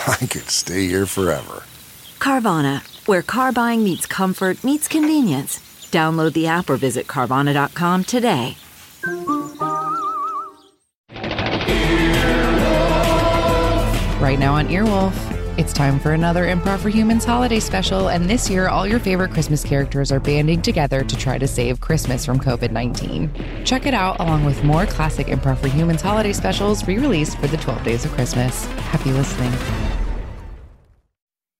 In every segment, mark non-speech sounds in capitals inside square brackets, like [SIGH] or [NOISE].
[LAUGHS] I could stay here forever. Carvana, where car buying meets comfort, meets convenience. Download the app or visit Carvana.com today. Right now on Earwolf, it's time for another Improv for Humans holiday special, and this year, all your favorite Christmas characters are banding together to try to save Christmas from COVID 19. Check it out along with more classic Improv for Humans holiday specials re released for the 12 days of Christmas. Happy listening.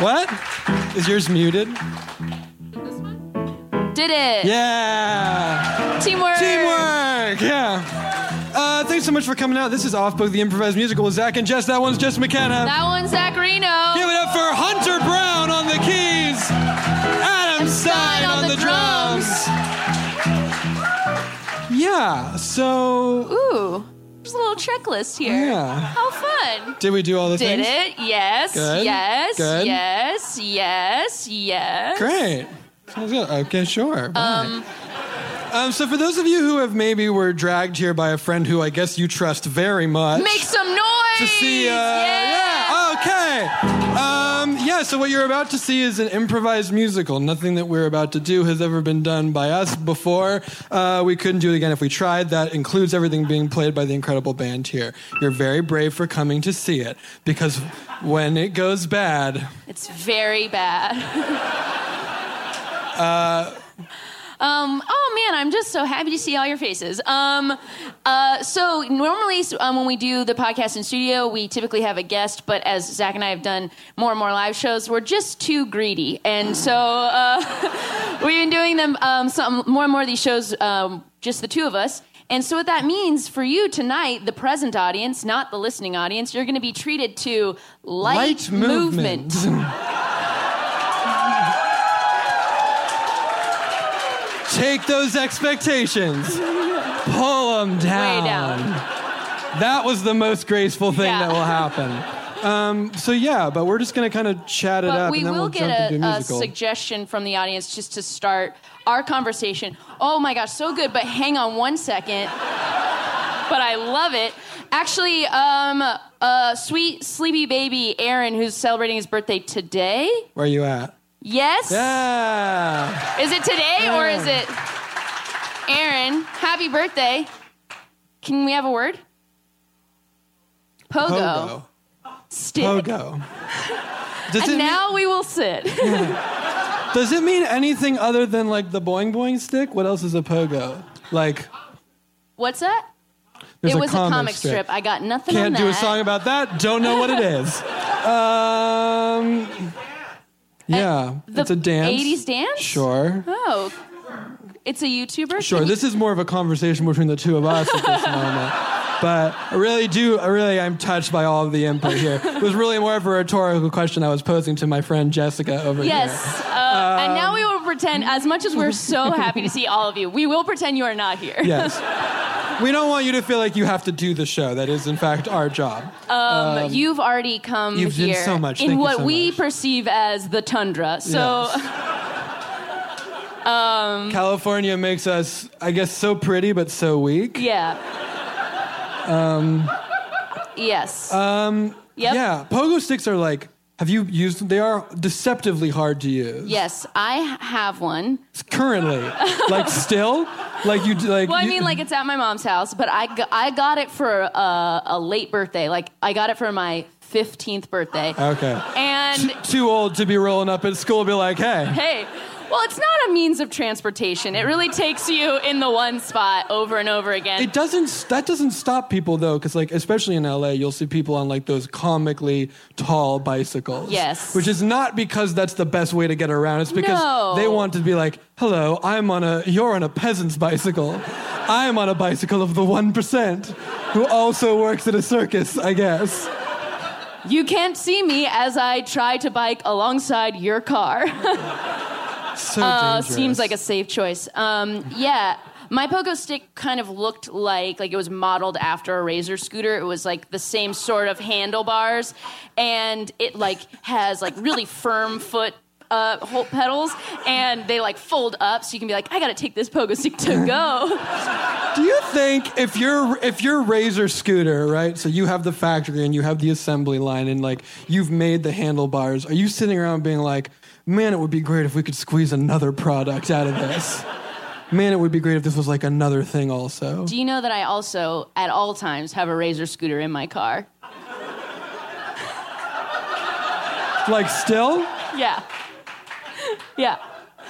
What? Is yours muted? This one? Did it. Yeah! Teamwork. Teamwork! Yeah. Uh, thanks so much for coming out. This is Off Book, the improvised musical with Zach and Jess. That one's Jess McKenna. That one's Zach Zacharino. Give it up for Hunter Brown on the keys, Adam Stein on, the, drums. Yeah, so Ooh, there's a little checklist here. Yeah. How fun. did we do all the Did things? it? Yes. Good. Yes. Good. Yes. Yes. Yes. Great. Sounds good. Okay, sure. Bye. Um, so for those of you who have maybe were dragged here by a friend who I guess you trust very much. Make some noise. to see. Uh, yeah. Yeah. So what you're about to see is an improvised musical. Nothing that we're about to do has ever been done by us before. Uh, we couldn't do it again if we tried. That includes everything being played by the incredible band here. You're very brave for coming to see it because when it goes bad, It's very bad. [LAUGHS] Um, oh man, I'm just so happy to see all your faces. Um, uh, so normally um, when we do the podcast in studio, we typically have a guest, but as Zach and I have done more and more live shows, we're just too greedy, and so uh, [LAUGHS] we've been doing them um, some more and more of these shows, um, just the two of us. And so what that means for you tonight, the present audience, not the listening audience, you're going to be treated to light, movement. [LAUGHS] Take those expectations, pull them down. Way down. That was the most graceful thing Yeah. that will happen. Um, so yeah, but we're just gonna kind of chat it But up, we and then will we'll get jump a, into a musical. suggestion from the audience just to start our conversation. Oh my gosh, so good! But hang on one second. but I love it. Actually, um, uh, sweet sleepy baby Aaron, who's celebrating his birthday today. Where are you at? Yes. Yeah. Is it today or is it Aaron? Happy birthday! Can we have a word? Pogo. Pogo. Stick. Pogo. [LAUGHS] Does And now we will sit. [LAUGHS] mean, does it mean anything other than like the boing boing stick? What else is a pogo? Like What's that? there's it a was comic a comic strip. I got nothing Can't do a song about that. Don't know what it is. [LAUGHS] Um, Yeah, The it's a dance. 80s dance? Sure. Oh, it's a YouTuber. Sure, Can this is more of a conversation between the two of us at this [LAUGHS] moment. But I really do, I really, I'm touched by all of the input here. It was really more of a rhetorical question I was posing to my friend Jessica over Yes, here. uh, and now we will pretend. As much as we're so happy to see all of you, we will pretend you are not here. Yes. [LAUGHS] We don't want you to feel like you have to do the show. That is, in fact, our job. Um, you've already come you've done here so much. in Thank what so we much. perceive as the tundra. So. Yes. [LAUGHS] California makes us, I guess, so pretty but so weak. Yeah. Um. Yes. Um, Yep. Yeah, pogo sticks are like. Have you used them? They are deceptively hard to use. yes, I have one. Currently, like [LAUGHS] still, like you like. Well, I you- mean, like it's at my mom's house, but I got, I got it for a, a late birthday. Like I got it for my 15th birthday. Okay. And Too old to be rolling up at school. Be like, hey. hey, well, it's not a means of transportation. It really takes you in the one spot over and over again. It doesn't. That doesn't stop people though, because like especially in LA, you'll see people on like those comically tall bicycles. Yes. Which is not because that's the best way to get around. It's because No. they want to be like, "Hello, I'm on a. You're on a peasant's bicycle. I am on a bicycle of the one percent, who also works at a circus. I guess." you can't see me as I try to bike alongside your car. [LAUGHS] [LAUGHS] So Uh, seems like a safe choice. Um, yeah. My pogo stick kind of looked like like it was modeled after a razor scooter. It was like the same sort of handlebars, and it like has like really firm foot uh, pedals, and they like fold up, so you can be like, I gotta take this pogo stick to go. [LAUGHS] Do you think if you're if you're Razor scooter, right? So you have the factory and you have the assembly line and like you've made the handlebars. Are you sitting around being like, "Man, it would be great if we could squeeze another product out of this." Man, it would be great if this was like another thing also. Do you know that I also, at all times, have a razor scooter in my car? Like still? Yeah. Yeah.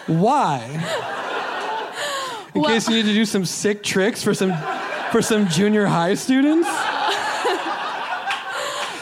Why? In Well- case you need to do some sick tricks for some for some junior high students?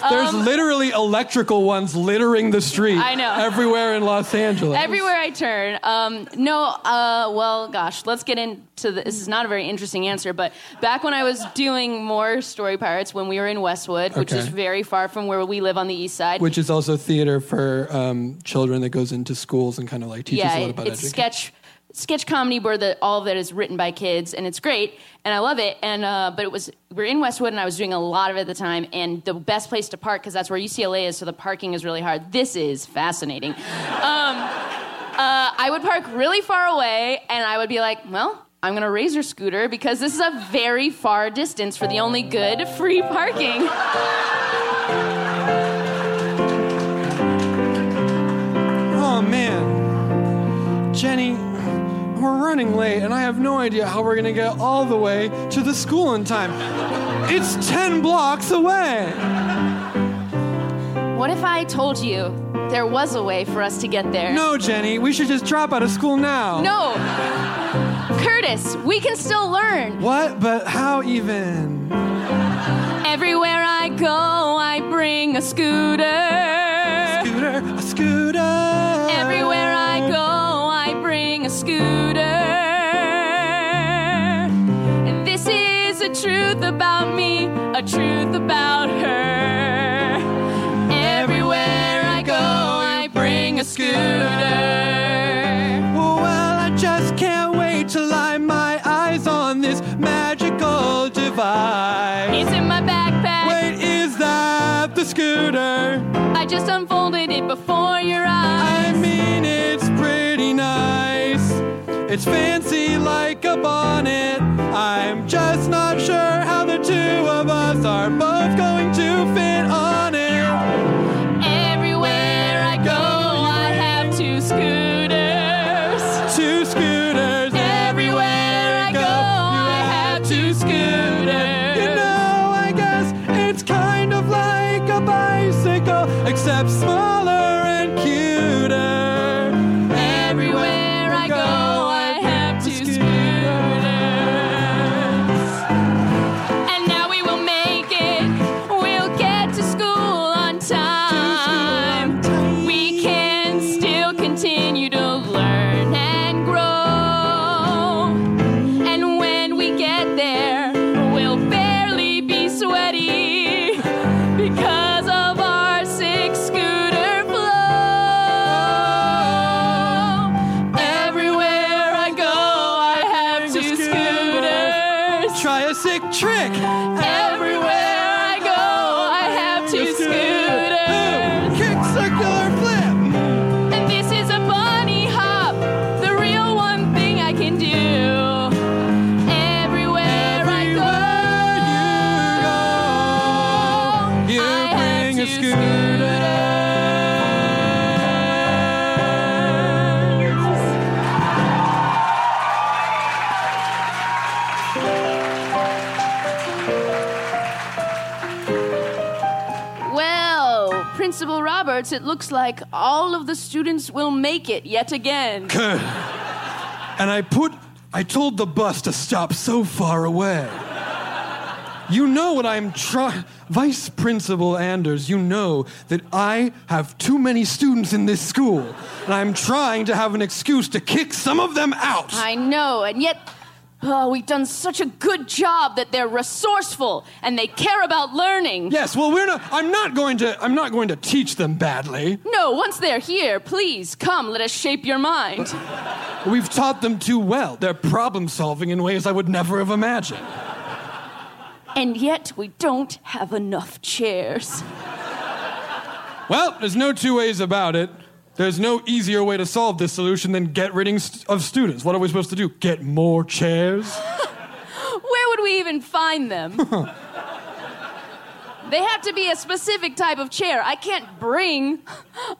There's Um, literally electrical ones littering the street I know. everywhere in Los Angeles. Everywhere I turn. Um, no, uh, well, gosh, let's get into the, this. Is not a very interesting answer, but back when I was doing more Story Pirates, when we were in Westwood, which is very far from where we live on the east side. Which is also theater for um, children that goes into schools and kind of like teaches yeah, a lot about it's education. sketch sketch comedy where the, all of it is written by kids, and it's great, and I love it. And uh, but it was we're in Westwood, and I was doing a lot of it at the time, and the best place to park because that's where UCLA is, so the parking is really hard. This is fascinating. [LAUGHS] um, uh, I would park really far away, and I would be like, well. I'm gonna razor scooter because this is a very far distance for the only good free parking. Oh man, Jenny, we're running late, and I have no idea how we're gonna get all the way to the school in time. It's ten blocks away. What if I told you there was a way for us to get there? No, Jenny, we should just drop out of school now. No! Curtis, we can still learn. What? But how even? Everywhere I go, I bring a scooter. Scooter, scooter. And this is a truth about me, a truth about her. Everywhere I go, I bring a scooter. Well, I just can't wait to lie my eyes on this magical device. It's in my backpack. Wait, is that the scooter? I just unfolded it before your eyes. I mean, nice. It's fancy like a bonnet. I'm just not sure how the two of us are both going to fit on it looks like all of the students will make it yet again. [LAUGHS] And I put, I told the bus to stop so far away. You know what I'm trying. Vice Principal Anders, you know that I have too many students in this school, and I'm trying to have an excuse to kick some of them out. I know, and yet, oh, we've done such a good job that they're resourceful and they care about learning. Yes, well, we're not. I'm not going to. I'm not going to teach them badly. No, once they're here, please come, let us shape your mind. We've taught them too well. They're problem solving in ways I would never have imagined. And yet, we don't have enough chairs. Well, there's no two ways about it. There's no easier way to solve this solution than get rid of students. What are we supposed to do? Get more chairs? [LAUGHS] Where would we even find them? [LAUGHS] they have to be a specific type of chair. I can't bring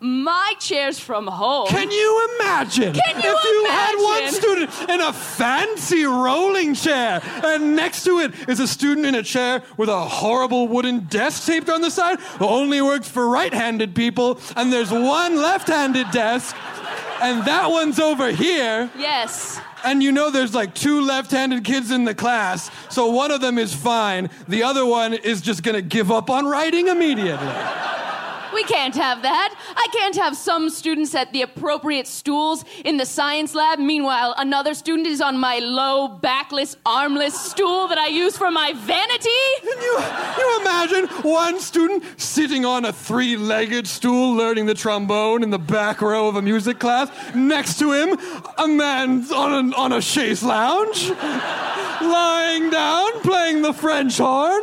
my chairs from home. Can you imagine Can you if you had one student in a fancy rolling chair and next to it is a student in a chair with a horrible wooden desk taped on the side who only works for right-handed people and there's one left-handed desk and that one's over here yes. And you know there's like two left-handed kids in the class so one of them is fine the other one is just to give up on writing immediately We can't have that. I can't have some students at the appropriate stools in the science lab. Meanwhile, another student is on my low, backless, armless stool that I use for my vanity. Can you, you imagine one student sitting on a three legged stool learning the trombone in the back row of a music class? Next to him, a man on a, on a chaise lounge, lying down, playing the French horn.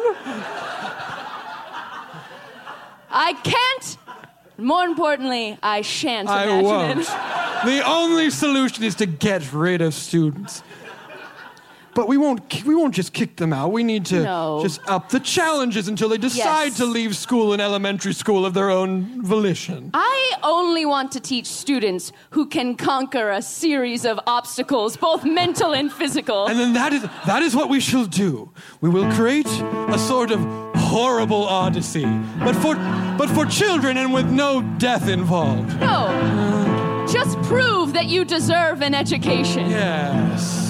I can't. More importantly, I shan't I imagine won't. it. The only solution is to get rid of students. But we won't, we won't just kick them out. We need to No. just up the challenges until they decide Yes. to leave school in elementary school of their own volition. I only want to teach students who can conquer a series of obstacles, both mental and physical. And then that is, that is what we shall do. We will create a sort of horrible odyssey, but for, but for children and with no death involved. no, just prove that you deserve an education. Yes.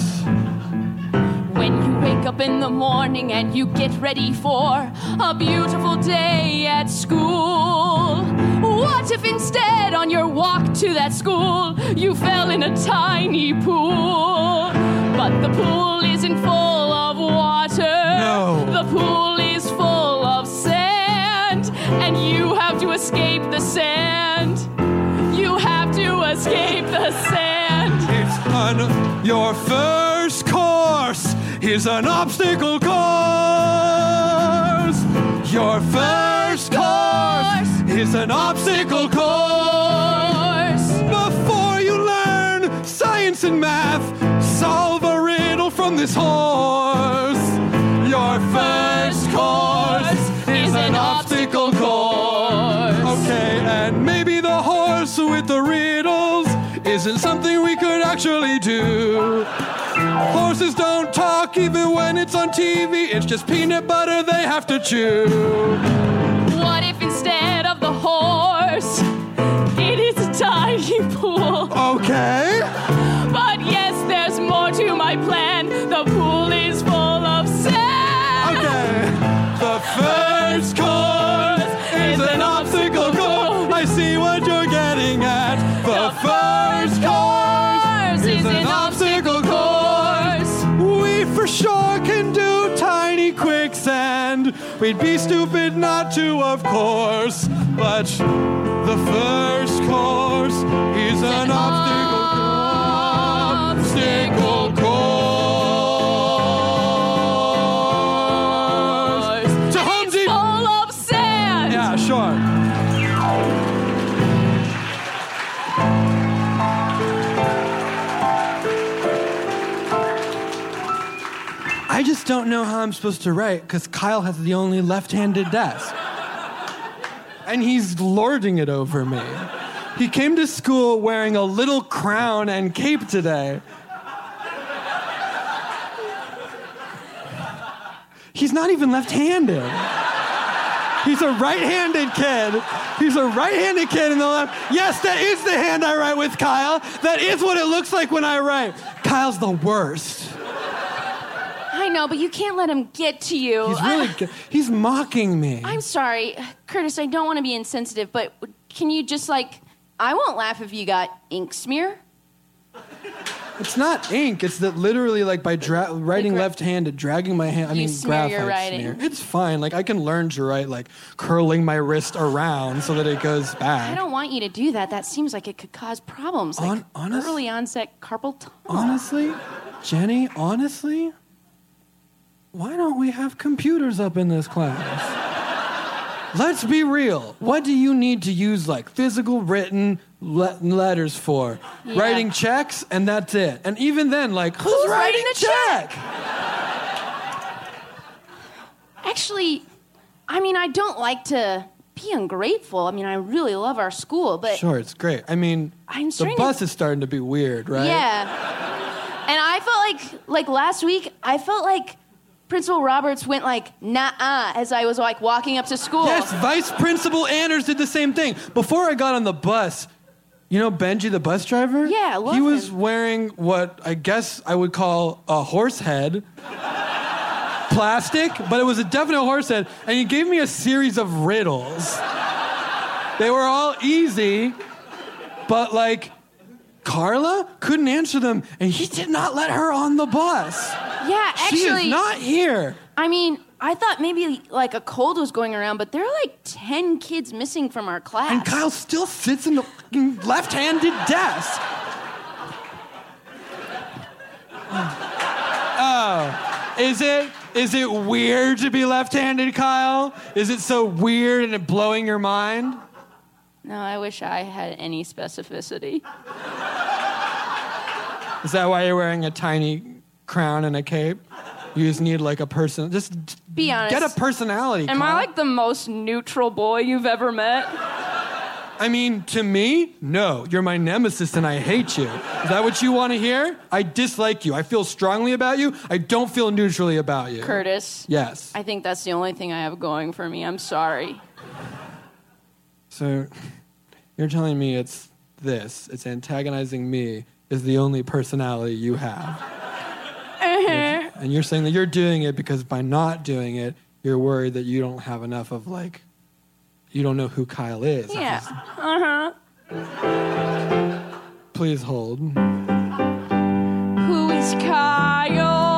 When you wake up in the morning and you get ready for a beautiful day at school. What if instead on your walk to that school you fell in a tiny pool? But the pool isn't full of water. No. The pool is full of sand, and you have to escape the sand. You have to escape the sand. It's on your first course is an obstacle course. Your first course is an obstacle course. Before you learn science and math, solve a riddle from this horse. Your first course is an obstacle course. Okay, and maybe the horse with the riddles isn't something we could actually do. Horses don't talk even when it's on TV. It's just peanut butter they have to chew. What if instead of the horse, We'd be stupid not to, of course. But the first course is an obstacle course. Obstacle don't know how I'm supposed to write because Kyle has the only left handed desk. and he's lording it over me. He came to school wearing a little crown and cape today. He's not even left handed. He's a right handed kid. He's a right handed kid in the left. Yes, that is the hand I write with, Kyle. That is what it looks like when I write. Kyle's the worst. I know, but you can't let him get to you. He's really, g- he's mocking me. I'm sorry, Curtis. I don't want to be insensitive, but can you just like? I won't laugh if you got ink smear. It's not ink. It's that literally, like by dra- writing Like, left-handed, dragging my hand. I mean, smear graphite writing. smear. It's fine. Like I can learn to write, like curling my wrist around so that it goes back. I don't want you to do that. That seems like it could cause problems, like On- honest- early onset carpal tunnel. Honestly, Jenny, honestly, why don't we have computers up in this class? Let's be real. What do you need to use like physical written le- letters for? Yeah. Writing checks, and that's it. And even then, like, who's, Who's writing writing a the check? Actually, I mean, I don't like to be ungrateful. I mean, I really love our school, but Sure, it's great. I mean, I'm the starting to- bus is starting to be weird, right? yeah. And I felt like, like last week, I felt like Principal Roberts went like, nah-uh, as I was like walking up to school. Yes, Vice Principal Anders did the same thing. Before I got on the bus, you know Benji, the bus driver? Yeah, I love He was him. wearing what I guess I would call a horse head. Plastic, but it was a definite horse head. And he gave me a series of riddles. They were all easy, but like, Carla couldn't answer them, and he did not let her on the bus. Yeah, actually, she is not here. I mean, I thought maybe like a cold was going around, but there are like 10 kids missing from our class. And Kyle still sits in the left-handed desk. Oh, oh. is it is it weird to be left-handed, Kyle? Is it so weird and it blowing your mind? No, I wish I had any specificity. Is that why you're wearing a tiny crown and a cape? You just need like a person. Just Be honest. get a personality. Am I like the most neutral boy you've ever met? I mean, to me, no. You're my nemesis and I hate you. Is that what you want to hear? I dislike you. I feel strongly about you. I don't feel neutrally about you. Curtis. Yes. I think that's the only thing I have going for me. I'm sorry. So you're telling me it's this, it's antagonizing me, is the only personality you have. Uh-huh. And you're saying that you're doing it because by not doing it, you're worried that you don't have enough of like, you don't know who Kyle is. Yeah. Uh huh. Please hold. Who is Kyle?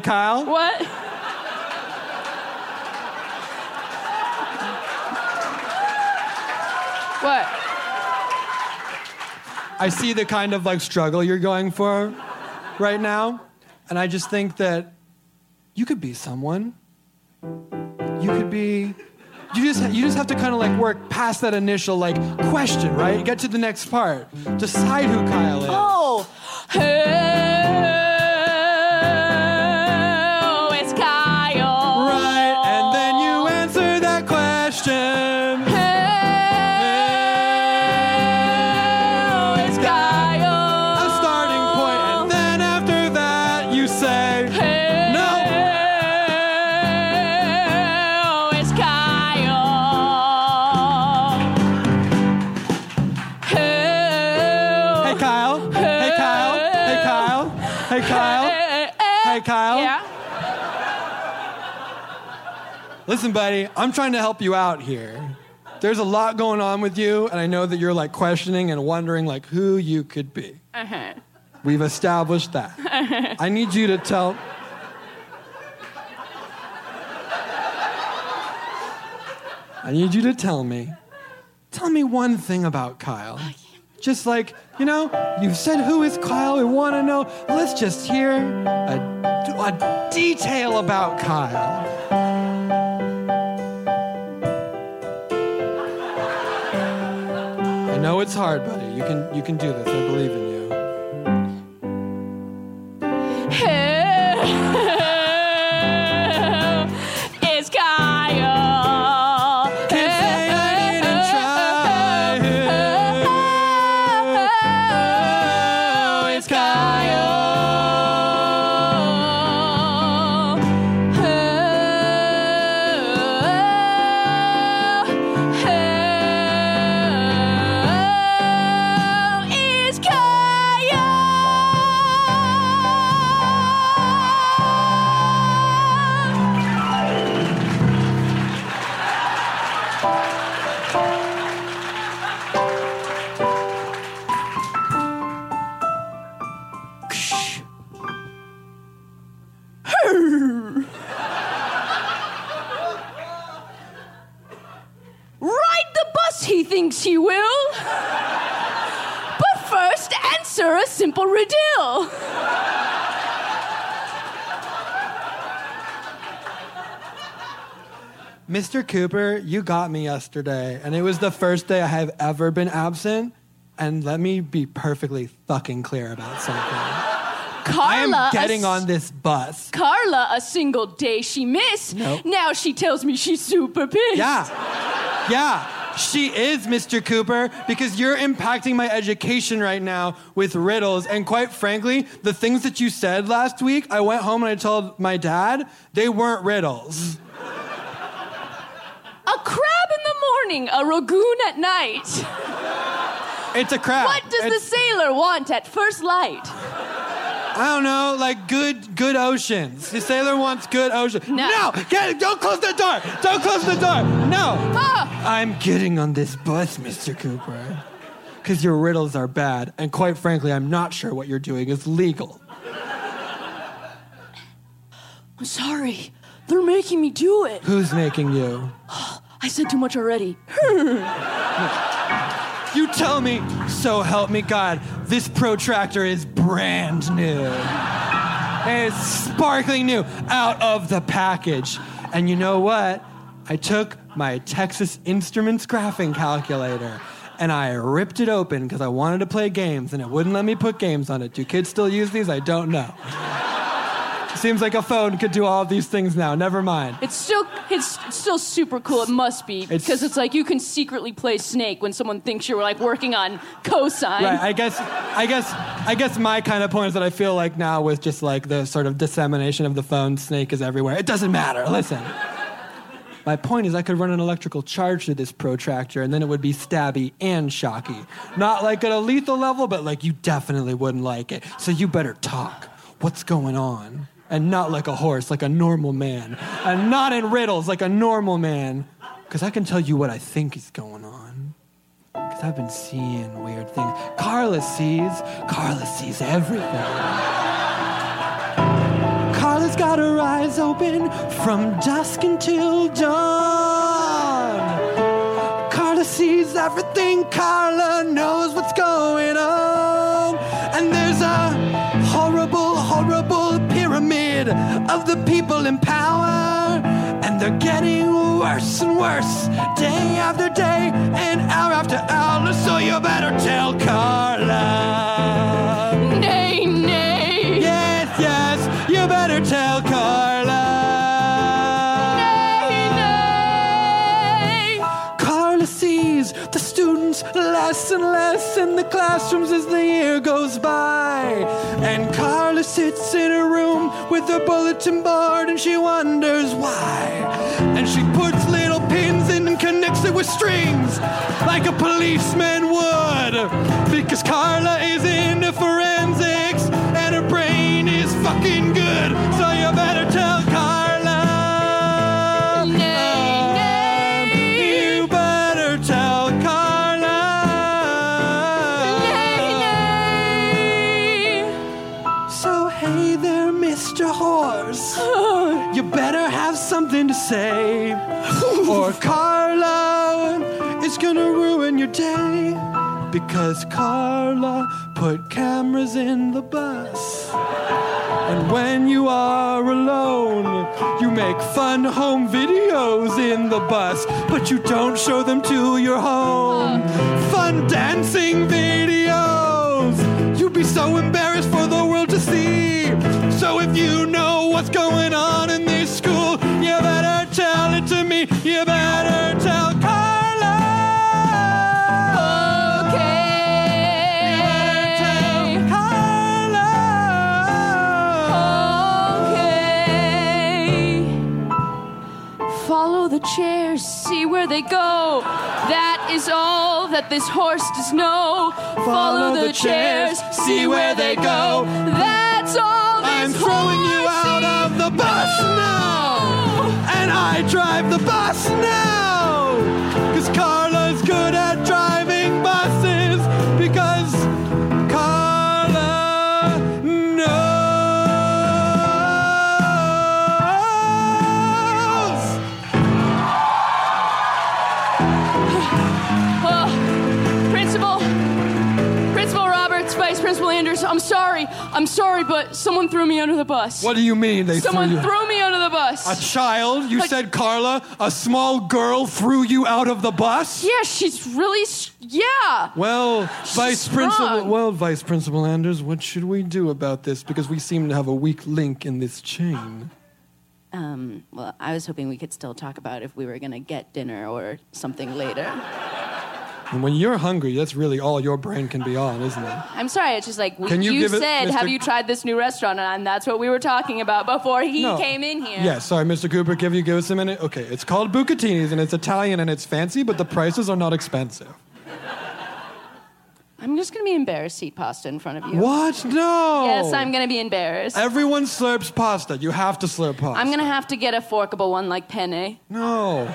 Kyle. Hey Kyle. What? What? I see the kind of like struggle you're going for right now. And I just think that you could be someone. You could be you just you just have to kind of like work past that initial like question, right? Get to the next part. Decide who Kyle is. Oh, who Listen, buddy, I'm trying to help you out here. There's a lot going on with you, and I know that you're like questioning and wondering like who you could be. Uh-huh. We've established that. I need you to tell. I need you to tell me. Tell me one thing about Kyle. Just like, you know, you've said who is Kyle, we want to know. Let's just hear a, a detail about Kyle. Know it's hard, buddy. You can you can do this. I believe in you. Cooper, you got me yesterday, and it was the first day I have ever been absent. And let me be perfectly fucking clear about something. I am Carla, getting a, on this bus. Carla, a single day she missed. No. Now she tells me she's super pissed. Yeah. Yeah. She is, Mr. Cooper, because you're impacting my education right now with riddles. And quite frankly, the things that you said last week, I went home and I told my dad, they weren't riddles. A crab in the morning, a ragoon at night. It's a crap. What does the sailor want at first light? I don't know, like good, good oceans. The sailor wants good ocean. No. Get, don't close the door. Don't close the door. No. Ah! I'm getting on this bus, Mr. Cooper, because your riddles are bad, and quite frankly, I'm not sure what you're doing is legal. I'm sorry. They're making me do it. Who's making you? I said too much already. You tell me, so help me God, this protractor is brand new. It's sparkling new, out of the package. And you know what? I took my Texas Instruments graphing calculator and I ripped it open because I wanted to play games and it wouldn't let me put games on it. Do kids still use these? I don't know. Seems like a phone could do all of these things now. Never mind. It's still it's still super cool. It must be It's- because it's like you can secretly play Snake when someone thinks you're like working on cosine. Right. I guess. I guess. I guess my kind of point is that I feel like now with just like the sort of dissemination of the phone, Snake is everywhere. It doesn't matter. Listen. My point is, I could run an electrical charge through this protractor, and then it would be stabby and shocky. Not like at a lethal level, but like you definitely wouldn't like it. So you better talk. What's going on? And not like a horse, like a normal man. And not in riddles, like a normal man. Because I can tell you what I think is going on. Because I've been seeing weird things. Carla sees. Carla sees everything. Carla's got her eyes open from dusk until dawn. Carla sees everything. Carla knows what's of the people in power. And they're getting worse and worse day after day and hour after hour. So you better tell Carla. Less and less in the classrooms as the year goes by. And Carla sits in her room with her bulletin board and she wonders why. And she puts little pins in and connects it with strings like a policeman would. Because Carla is into forensics and her brain is fucking good. So say. or Carla is gonna ruin your day. Because Carla put cameras in the bus. And when you are alone, you make fun home videos in the bus, but you don't show them to your home. Fun dancing videos, you'd be so embarrassed for the world to see. So if you know what's going on, me. You better tell Carla. You better tell Okay. Carla. Okay. Follow the chairs, see where they go. That is all that this horse does know. Follow the chairs, see where they go. That's all this I'm throwing you out of the bus now. And I drive the bus now. Because Carla's I'm sorry. I'm sorry, but someone threw me under the bus. What do you mean they Someone threw you? threw me under the bus. a child? You Like- said Carla, a small girl, threw you out of the bus? yeah, she's really. s- Yeah. Well, Vice strong. Principal, well, Vice Principal Anders, what should we do about this? Because we seem to have a weak link in this chain. Um, well, I was hoping we could still talk about if we were gonna get dinner or something later. And when you're hungry, that's really all your brain can be on, isn't it? I'm sorry. It's just like Can you give it- said. Mr. Have you tried this new restaurant? And that's what we were talking about before he No. came in here. Yeah, sorry, Mr. Cooper. Give you give us a minute. Okay, it's called Bucatini's and it's Italian and it's fancy, but the prices are not expensive. I'm just gonna be embarrassed to eat pasta in front of you. What? No. Yes, I'm gonna be embarrassed. Everyone slurps pasta. You have to slurp pasta. I'm gonna have to get a forkable one like penne. No.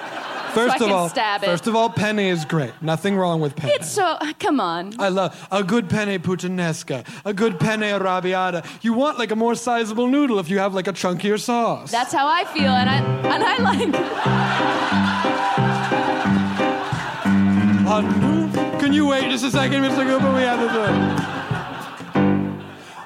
First I of all, first of all, penne is great. Nothing wrong with penne. It's so. Come on. I love a good penne puttanesca, a good penne arrabbiata. You want like a more sizable noodle if you have like a chunkier sauce. That's how I feel, and I and I like. Uh, can you wait just a second, Mr. Cooper? We have to do it.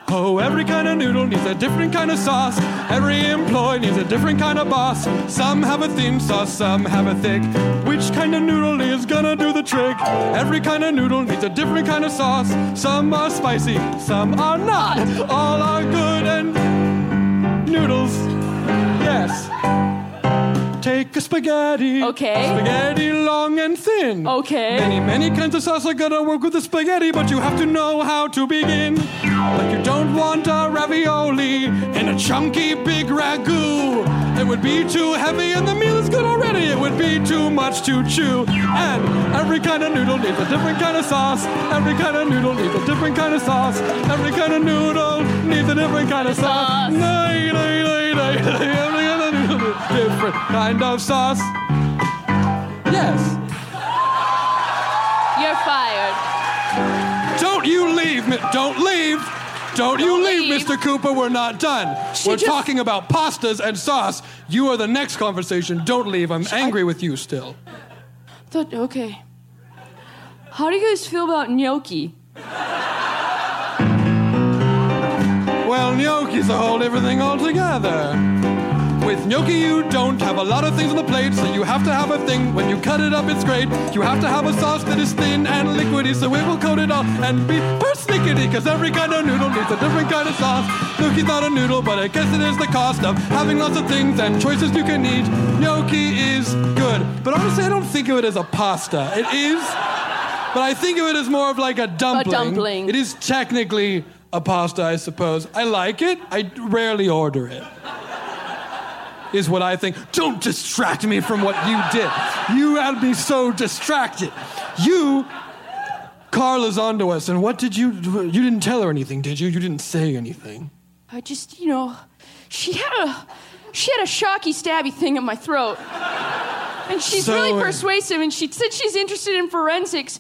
Oh, every kind of noodle needs a different kind of sauce. Every employee needs a different kind of boss. Some have a thin sauce, some have a thick. Which kind of noodle is gonna do the trick? Every kind of noodle needs a different kind of sauce. Some are spicy, some are not. All are good and noodles. Yes. Take a spaghetti. Okay. Spaghetti long and thin. Okay. Many, many kinds of sauce are gonna work with the spaghetti, but you have to know how to begin. Like you don't want a ravioli in a chunky big ragu. It would be too heavy and the meal is good already. It would be too much to chew. And every kind of noodle needs a different kind of sauce. Every kind of noodle needs a different kind of sauce. Every kind of noodle needs a different kind of sauce. Sauce. Every different kind of sauce. Yes. You're fired. Don't you leave, mi- don't leave. Don't you Don't leave, leave. Mr. Cooper. We're not done. She We're just- talking about pastas and sauce. You are the next conversation. Don't leave. I'm angry with you still. Thought okay. How do you guys feel about gnocchi? Well, gnocchi's a whole different thing altogether. With gnocchi, you don't have a lot of things on the plate, so you have to have a thing. When you cut it up, it's great. You have to have a sauce that is thin and liquidy, so it will coat it all and be persnickety, because every kind of noodle needs a different kind of sauce. Gnocchi's not a noodle, but I guess it is the cost of having lots of things and choices you can eat. Gnocchi is good. But honestly, I don't think of it as a pasta. It is, but I think of it as more of like a dumpling. A dumpling. It is technically a pasta, I suppose. I like it. I rarely order it. Is what I think. Don't distract me from what you did. You had me so distracted. You, Carla's onto us, and what did you? You didn't tell her anything, did you? You didn't say anything. I just, you know, she had a she had a shocky stabby thing in my throat. And she's So, really uh, persuasive and she said she's interested in forensics.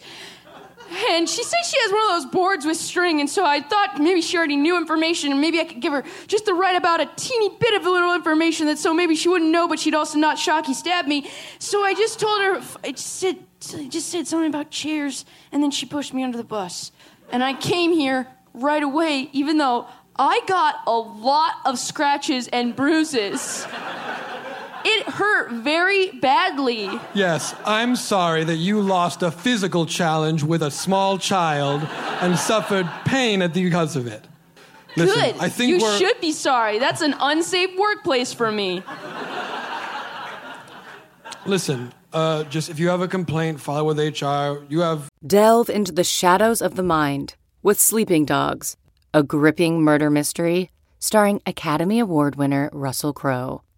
And she says she has one of those boards with string, and so I thought maybe she already knew information, and maybe I could give her just the right about a teeny bit of a little information that so maybe she wouldn't know, but she'd also not shocky stab me. So I just told her, I just said, just said something about chairs, and then she pushed me under the bus. And I came here right away, even though I got a lot of scratches and bruises. [LAUGHS] It hurt very badly. Yes, I'm sorry that you lost a physical challenge with a small child and suffered pain at the because of it. Listen, Good. I think you we're should be sorry. That's an unsafe workplace for me. listen. Uh, just if you have a complaint, file with HR. You have Delve into the shadows of the mind with Sleeping Dogs, a gripping murder mystery starring Academy Award winner Russell Crowe.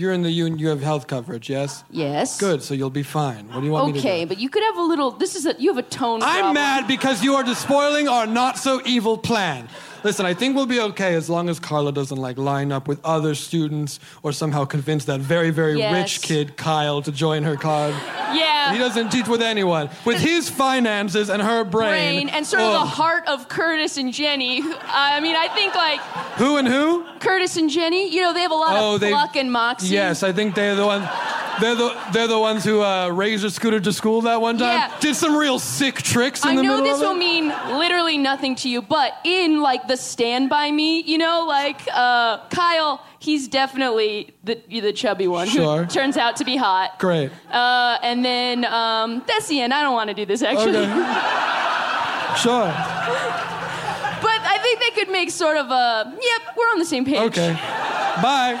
You're in the union. You have health coverage. Yes. Yes. Good. So you'll be fine. What do you want me to do? Okay, but you could have a little. This is a. You have a tone. I'm problem. mad because you are despoiling our not so evil plan. Listen, I think we'll be okay as long as Carla doesn't like line up with other students or somehow convince that very, very Yes. rich kid Kyle to join her card. Yeah. He doesn't teach with anyone. With his finances and her brain. brain and sort of oh, the heart of Curtis and Jenny. I mean, I think like Who and who? Curtis and Jenny. You know, they have a lot Oh, of pluck and moxie. Yes, I think they're the ones. They're the they're the ones who uh, raised a scooter to school that one time. Yeah. Did some real sick tricks in I the know this will mean literally nothing to you, but in like the Stand By Me, you know, like uh, Kyle, he's definitely the the chubby one Sure. who turns out to be hot. Great. Uh, and then um, that's the end. I don't want to do this actually, Okay. sure. but I think they could make sort of a yep, we're on the same page. Okay. Bye.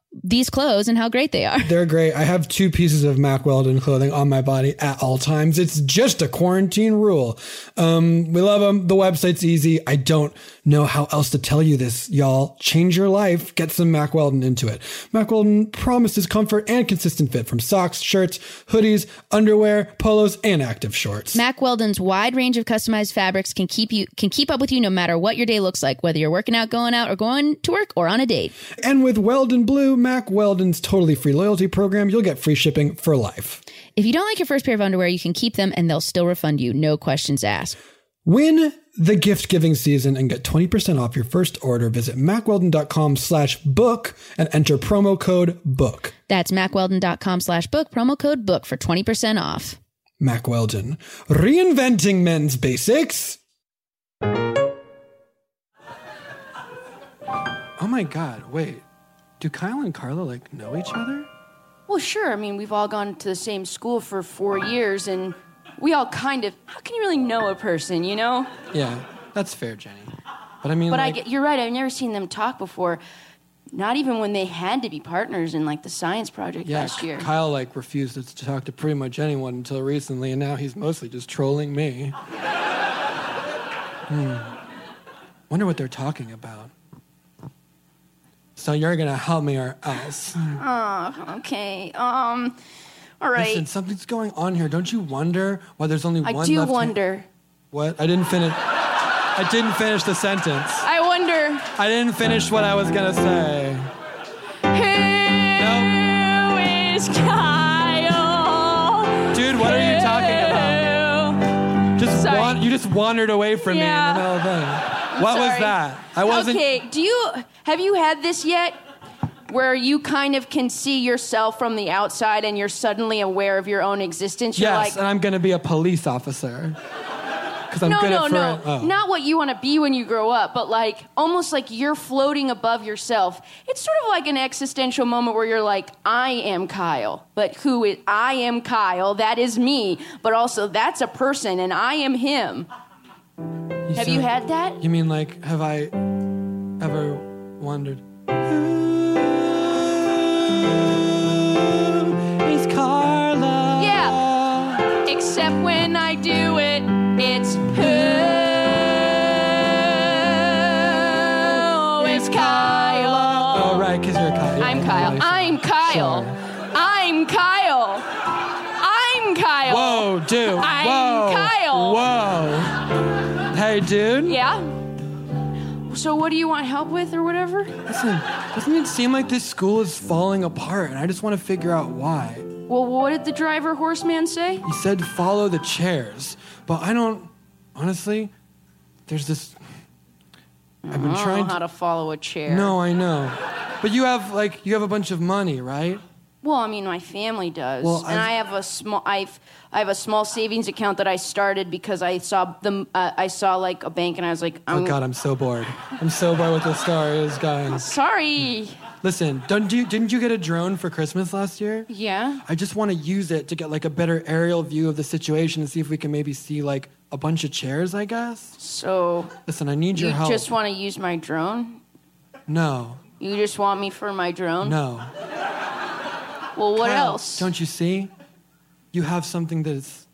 these clothes and how great they are. They're great. I have two pieces of Mack Weldon clothing on my body at all times. It's just a quarantine rule. Um, we love them. The website's easy. I don't know how else to tell you this, y'all. Change your life. Get some Mack Weldon into it. Mack Weldon promises comfort and consistent fit from socks, shirts, hoodies, underwear, polos, and active shorts. Mack Weldon's wide range of customized fabrics can keep you can keep up with you no matter what your day looks like, whether you're working out, going out, or going to work or on a date. And with Weldon Blue, Mack Weldon's totally free loyalty program, you'll get free shipping for life. If you don't like your first pair of underwear, you can keep them and they'll still refund you, no questions asked. Win the gift giving season and get 20% off your first order. Visit mackweldon.com slash book and enter promo code book. That's mackweldon.com slash book, promo code book for 20% off. Mack Weldon, reinventing men's basics. Oh my God, wait. Do Kyle and Carla like know each other? Well, sure. I mean, we've all gone to the same school for four years, and we all kind of. How can you really know a person, you know? Yeah, that's fair, Jenny. But I mean, but like, I get, you're right. I've never seen them talk before. Not even when they had to be partners in like the science project yeah, last year. Kyle like refused to talk to pretty much anyone until recently, and now he's mostly just trolling me. hmm. Wonder what they're talking about. So you're gonna help me or else? Oh, okay. Um, all right. Listen, something's going on here. Don't you wonder why there's only I one do left? hand- wonder. What? I didn't finish. I didn't finish the sentence. I wonder. I didn't finish what I was gonna say. Who is Kyle? Dude, what are you talking about? Just wan- you just wandered away from Yeah. me in the middle of the thing. What was that? I wasn't. Okay, do you have you had this yet? Where you kind of can see yourself from the outside and you're suddenly aware of your own existence. You're Yes, like, and I'm gonna be a police officer. Because I'm no, good no, at no. oh. Not what you want to be when you grow up, but like almost like you're floating above yourself. It's sort of like an existential moment where you're like, I am Kyle, but who is I am Kyle? That is me, but also that's a person, and I am him. Have you had that? You mean like, have I ever wondered? Is Carla? Yeah. Except when I do it, it's who is Kyle? Oh, right, because you're Kyle. I'm Kyle. I'm Kyle. I'm Kyle. I'm Kyle. Whoa, dude. I'm Whoa. Kyle. Whoa. Dude. Yeah. So what do you want help with or whatever? Listen, doesn't it seem like this school is falling apart? And I just want to figure out why. Well, what did the driver horseman say? He said follow the chairs, but I don't. Honestly, there's this. I've been I don't trying know how to follow a chair. No, I know. But you have like you have a bunch of money, right? Well, I mean, my family does, Well, and I've- I have a small. I've I have a small savings account that I started because I saw them. Uh, I saw like a bank, and I was like, I'm Oh God, I'm so bored. I'm so bored with this story is going. sorry. Listen, don't you didn't you get a drone for Christmas last year? Yeah. I just want to use it to get like a better aerial view of the situation and see if we can maybe see like a bunch of chairs, I guess. So Listen, I need your help. you just want to use my drone? No, You just want me for my drone? no. Well, what Kyle, else? Don't you see? You have something that is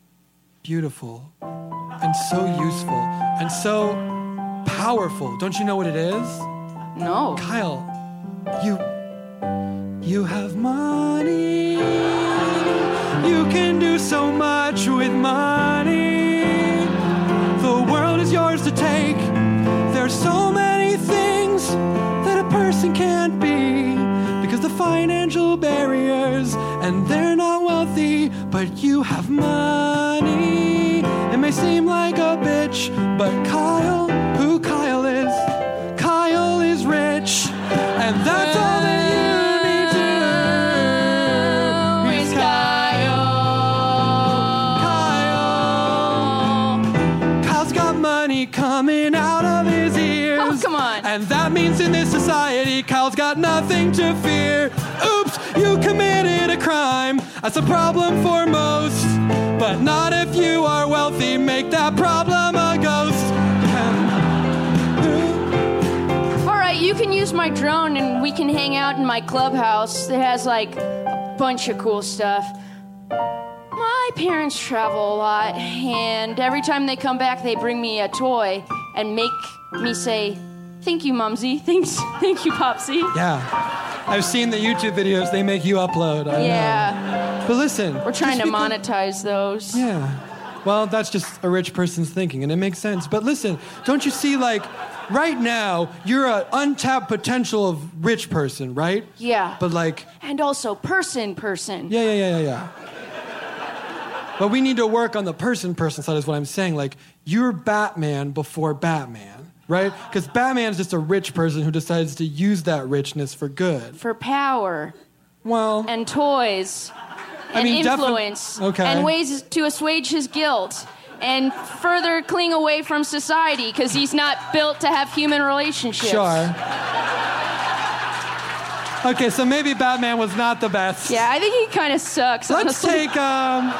beautiful and so useful and so powerful. Don't you know what it is? No. Kyle, you you have money. You can do so much with money. The world is yours to take. There's so many things that a person can't be financial barriers and they're not wealthy, but you have money. It may seem like a bitch, but Kyle, who Kyle is, Kyle is rich, and that's fear. Oops, you committed a crime. That's a problem for most. But not if you are wealthy. Make that problem a ghost. All right, you can use my drone and we can hang out in my clubhouse that has like a bunch of cool stuff. My parents travel a lot, and every time they come back, they bring me a toy and make me say, Thank you, Mumsy. Thanks, [LAUGHS] thank you, Popsy. Yeah. I've seen the YouTube videos they make you upload. I Yeah. Know. But listen. We're trying to monetize those. Yeah. Well, that's just a rich person's thinking, and it makes sense. But listen, don't you see, like, right now, you're an untapped potential of rich person, right? Yeah. But, like, And also, person, person. yeah, yeah, yeah, yeah, yeah. But we need to work on the person person side, is what I'm saying. Like, you're Batman before Batman, right? Because Batman's just a rich person who decides to use that richness for good. For power. Well. And toys. I And mean, defi- influence. okay. And ways to assuage his guilt. And further cling away from society because he's not built to have human relationships. Sure. Okay, so maybe Batman was not the best. Yeah, I think he kind of sucks. Let's honestly. [LAUGHS] take um.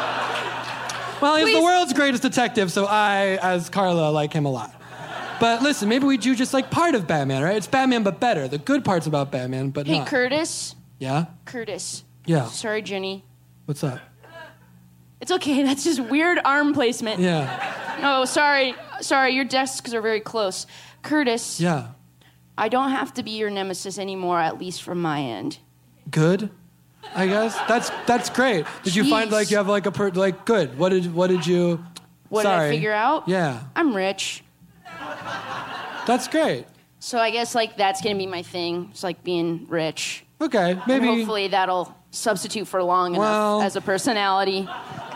Well, he's the world's greatest detective, so I, as Carla, like him a lot. But listen, maybe we do just like part of Batman, right? It's Batman, but better. The good parts about Batman, but Hey, not. Curtis. Yeah. Curtis. Yeah. Sorry, Jenny. What's up? It's okay. [LAUGHS] That's just weird arm placement. Yeah. Oh, sorry. Sorry, your desks are very close. Curtis, Yeah. I don't have to be your nemesis anymore, at least from my end. Good. I guess that's that's great. Did you find like you have like a per like good? What did what did you? What did Sorry. I figure out? Yeah. I'm rich. That's great. So I guess like that's gonna be my thing. It's like being rich. Okay, And maybe. hopefully that'll substitute for long Well- enough as a personality.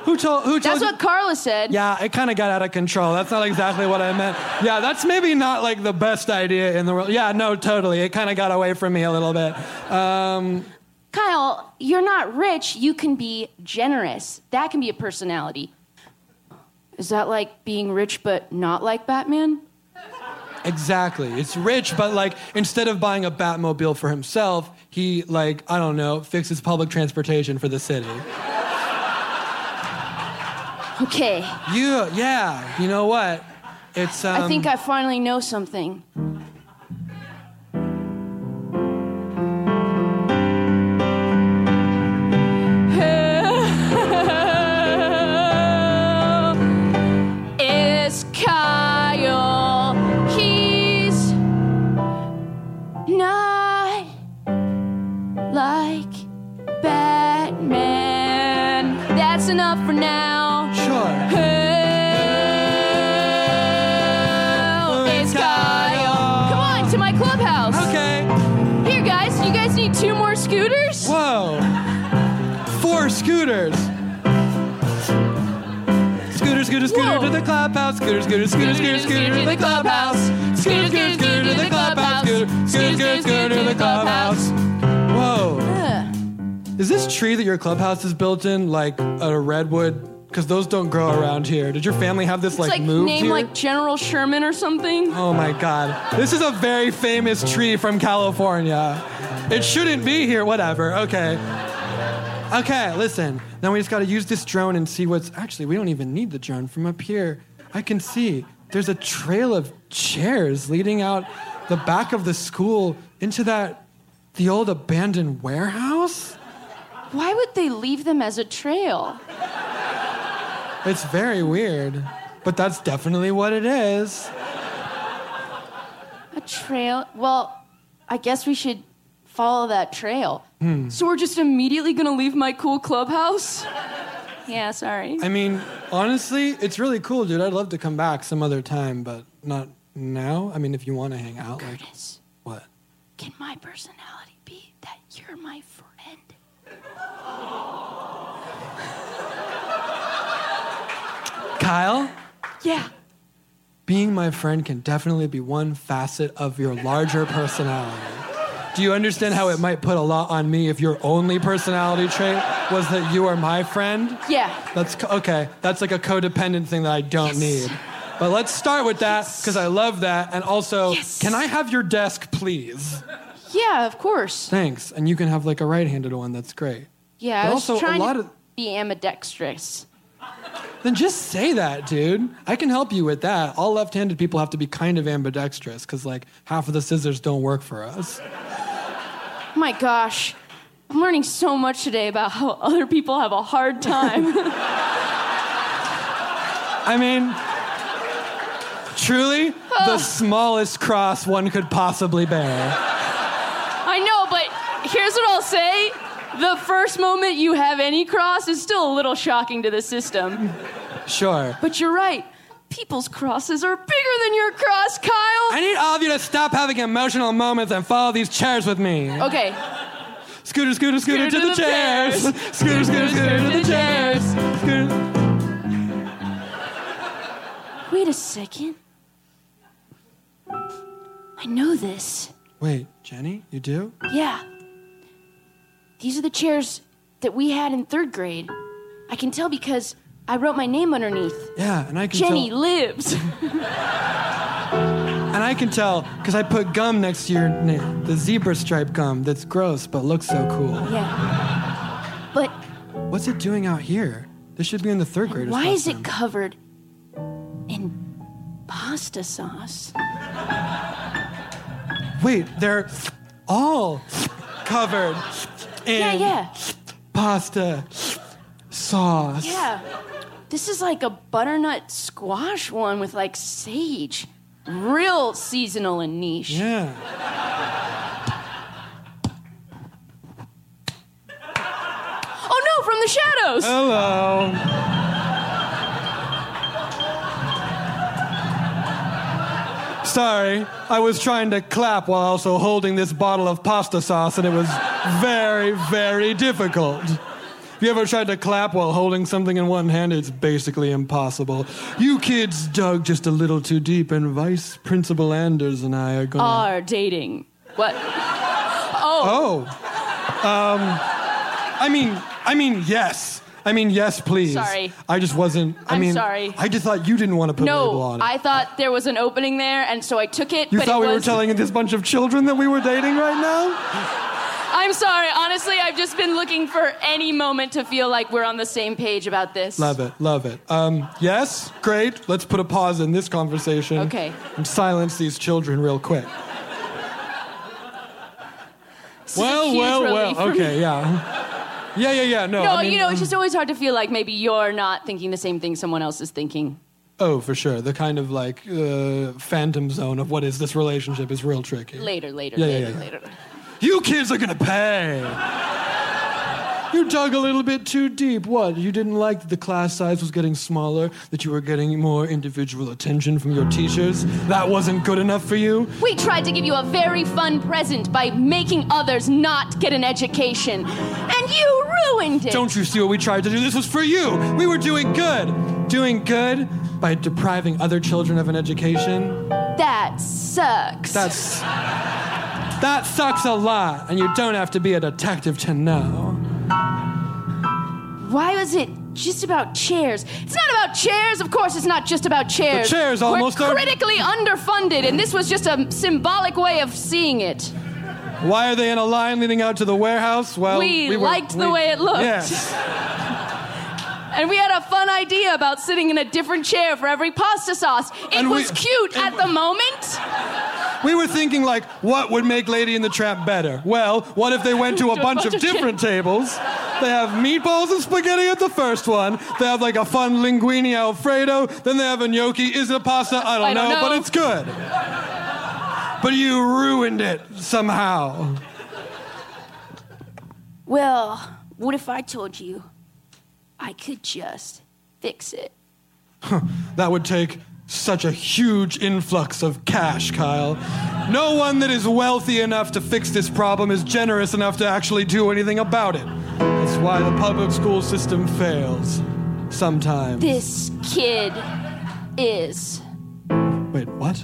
Who told who told That's you- what Carla said. Yeah, it kind of got out of control. That's not exactly what I meant. Yeah, that's maybe not like the best idea in the world. Yeah, no, totally. It kind of got away from me a little bit. Um, Kyle, you're not rich. You can be generous. That can be a personality. Is that like being rich but not like Batman? Exactly. It's rich, but like instead of buying a Batmobile for himself, he like I don't know fixes public transportation for the city. Okay. You, yeah. You know what? It's. Um, I think I finally know something. Clubhouse. Scooter, scooter, scooter, scooter, scooter to the clubhouse. Scooter, scooter, scooter to the clubhouse. Scooter, scooter, scooter, to the clubhouse. Whoa. Is this tree that your clubhouse is built in like a redwood? Because those don't grow around here. Did your family have this It's like, like moved name here? like General Sherman or something. Oh my god. This is a very famous tree from California. It shouldn't be here, whatever. Okay. [LAUGHS] Okay, listen. Now we just gotta use this drone and see what's. Actually, we don't even need the drone. From up here, I can see there's a trail of chairs leading out the back of the school into that. the old abandoned warehouse? Why would they leave them as a trail? It's very weird. But that's definitely what it is. A trail? Well, I guess we should follow that trail. Hmm. So we're just immediately gonna leave my cool clubhouse? yeah, sorry. I mean, honestly, it's really cool, dude. I'd love to come back some other time, but not now. I mean, if you want to hang out, like Curtis, what? can my personality be that you're my friend? Kyle, Yeah. being my friend can definitely be one facet of your larger personality. Do you understand how it might put a lot on me if your only personality trait was that you are my friend? Yeah. That's okay. That's like a codependent thing that I don't need. But let's start with that because I love that. And also, can I have your desk, please? Yeah, of course. Thanks. And you can have like a right-handed one. That's great. Yeah, But I was also, a trying lot to of- be ambidextrous. Then just say that, dude. I can help you with that. All left handed people have to be kind of ambidextrous because, like, half of the scissors don't work for us. My gosh. I'm learning so much today about how other people have a hard time. [LAUGHS] I mean, truly, the smallest cross one could possibly bear. I know, but here's what I'll say. The first moment you have any cross is still a little shocking to the system. Sure. But you're right. People's crosses are bigger than your cross, Kyle. I need all of you to stop having emotional moments and follow these chairs with me. Okay. Scooter, scooter, scooter, to, the, chairs. Scooter, scooter, scooter, to the chairs. Wait a second. I know this. Wait, Jenny, you do? Yeah. These are the chairs that we had in third grade. I can tell because I wrote my name underneath. Yeah, and I can tell. Jenny tell. lives. [LAUGHS] [LAUGHS] And I can tell because I put gum next to your name, the zebra stripe gum that's gross but looks so cool. Oh, yeah. But What's it doing out here? This should be in the third grade. why is it covered in pasta sauce? Wait, they're all covered in Yeah, yeah. pasta sauce. Yeah. This is like a butternut squash one with like sage. Real seasonal and niche. Yeah. Oh no, from the shadows! Hello. Sorry, I was trying to clap while also holding this bottle of pasta sauce, and it was very, very difficult. If you ever tried to clap while holding something in one hand, it's basically impossible. You kids dug just a little too deep, and Vice Principal Anders and I are gonna. Are dating. What? Oh. Oh. Um, I mean, I mean, yes. I mean, yes, please. Sorry. I just wasn't. I I'm mean, sorry. I just thought you didn't want to put a label No, on it. I thought there was an opening there, and so I took it. you but thought it we were telling this bunch of children that we were dating right now? I'm sorry. Honestly, I've just been looking for any moment to feel like we're on the same page about this. Love it, love it. Um, yes, great. Let's put a pause in this conversation. Okay. And silence these children real quick. Well, well, well. me. Okay, yeah. Yeah, yeah, yeah. No, No, I mean, you know, it's um, just always hard to feel like maybe you're not thinking the same thing someone else is thinking. Oh, for sure. The kind of like uh, phantom zone of what is this relationship is real tricky. Later, later, Yeah, yeah, later, yeah. later. You kids are gonna pay. You dug a little bit too deep. What? You didn't like that the class size was getting smaller, that you were getting more individual attention from your teachers? That wasn't good enough for you? We tried to give you a very fun present by making others not get an education, and you ruined it. Don't you see what we tried to do? This was for you. We were doing good. Doing good by depriving other children of an education? That sucks. That's. That sucks a lot, and you don't have to be a detective to know. Why was it just about chairs? It's not about chairs. Of course, it's not just about chairs. The chairs almost We're are- critically underfunded, and this was just a symbolic way of seeing it. Why are they in a line leading out to the warehouse? Well, We were- liked the way it looked. Yes. [LAUGHS] And we had a fun idea about sitting in a different chair for every pasta sauce. It And we- was cute at the moment. We were thinking, like, what would make Lady and the Tramp better? Well, what if they went to a [LAUGHS] bunch of different tables? They have meatballs and spaghetti at the first one. They have like a fun linguine alfredo. Then they have a gnocchi. Is it pasta? I don't, I don't know, but it's good. But you ruined it somehow. Well, what if I told you I could just fix it? That would take such a huge influx of cash, Kyle. No one that is wealthy enough to fix this problem is generous enough to actually do anything about it. That's why the public school system fails. Sometimes. This kid is. Wait, what?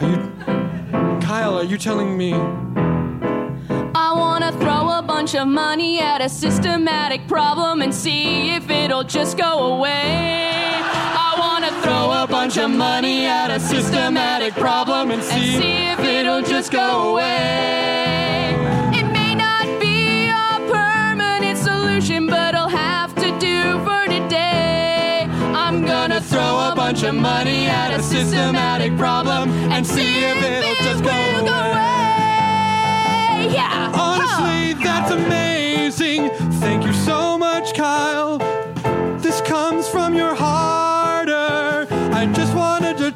Are you. Kyle, are you telling me. I wanna throw a bunch of money at a systematic problem and see if it'll just go away. I wanna throw a bunch of money at a systematic problem and see, and see if it'll just go away. It may not be a permanent solution, but I'll have to do for today. I'm gonna throw a bunch of money at a systematic problem and see if it'll just go away. Yeah. Honestly, that's amazing. Thank you so much, Kyle. This comes from your heart.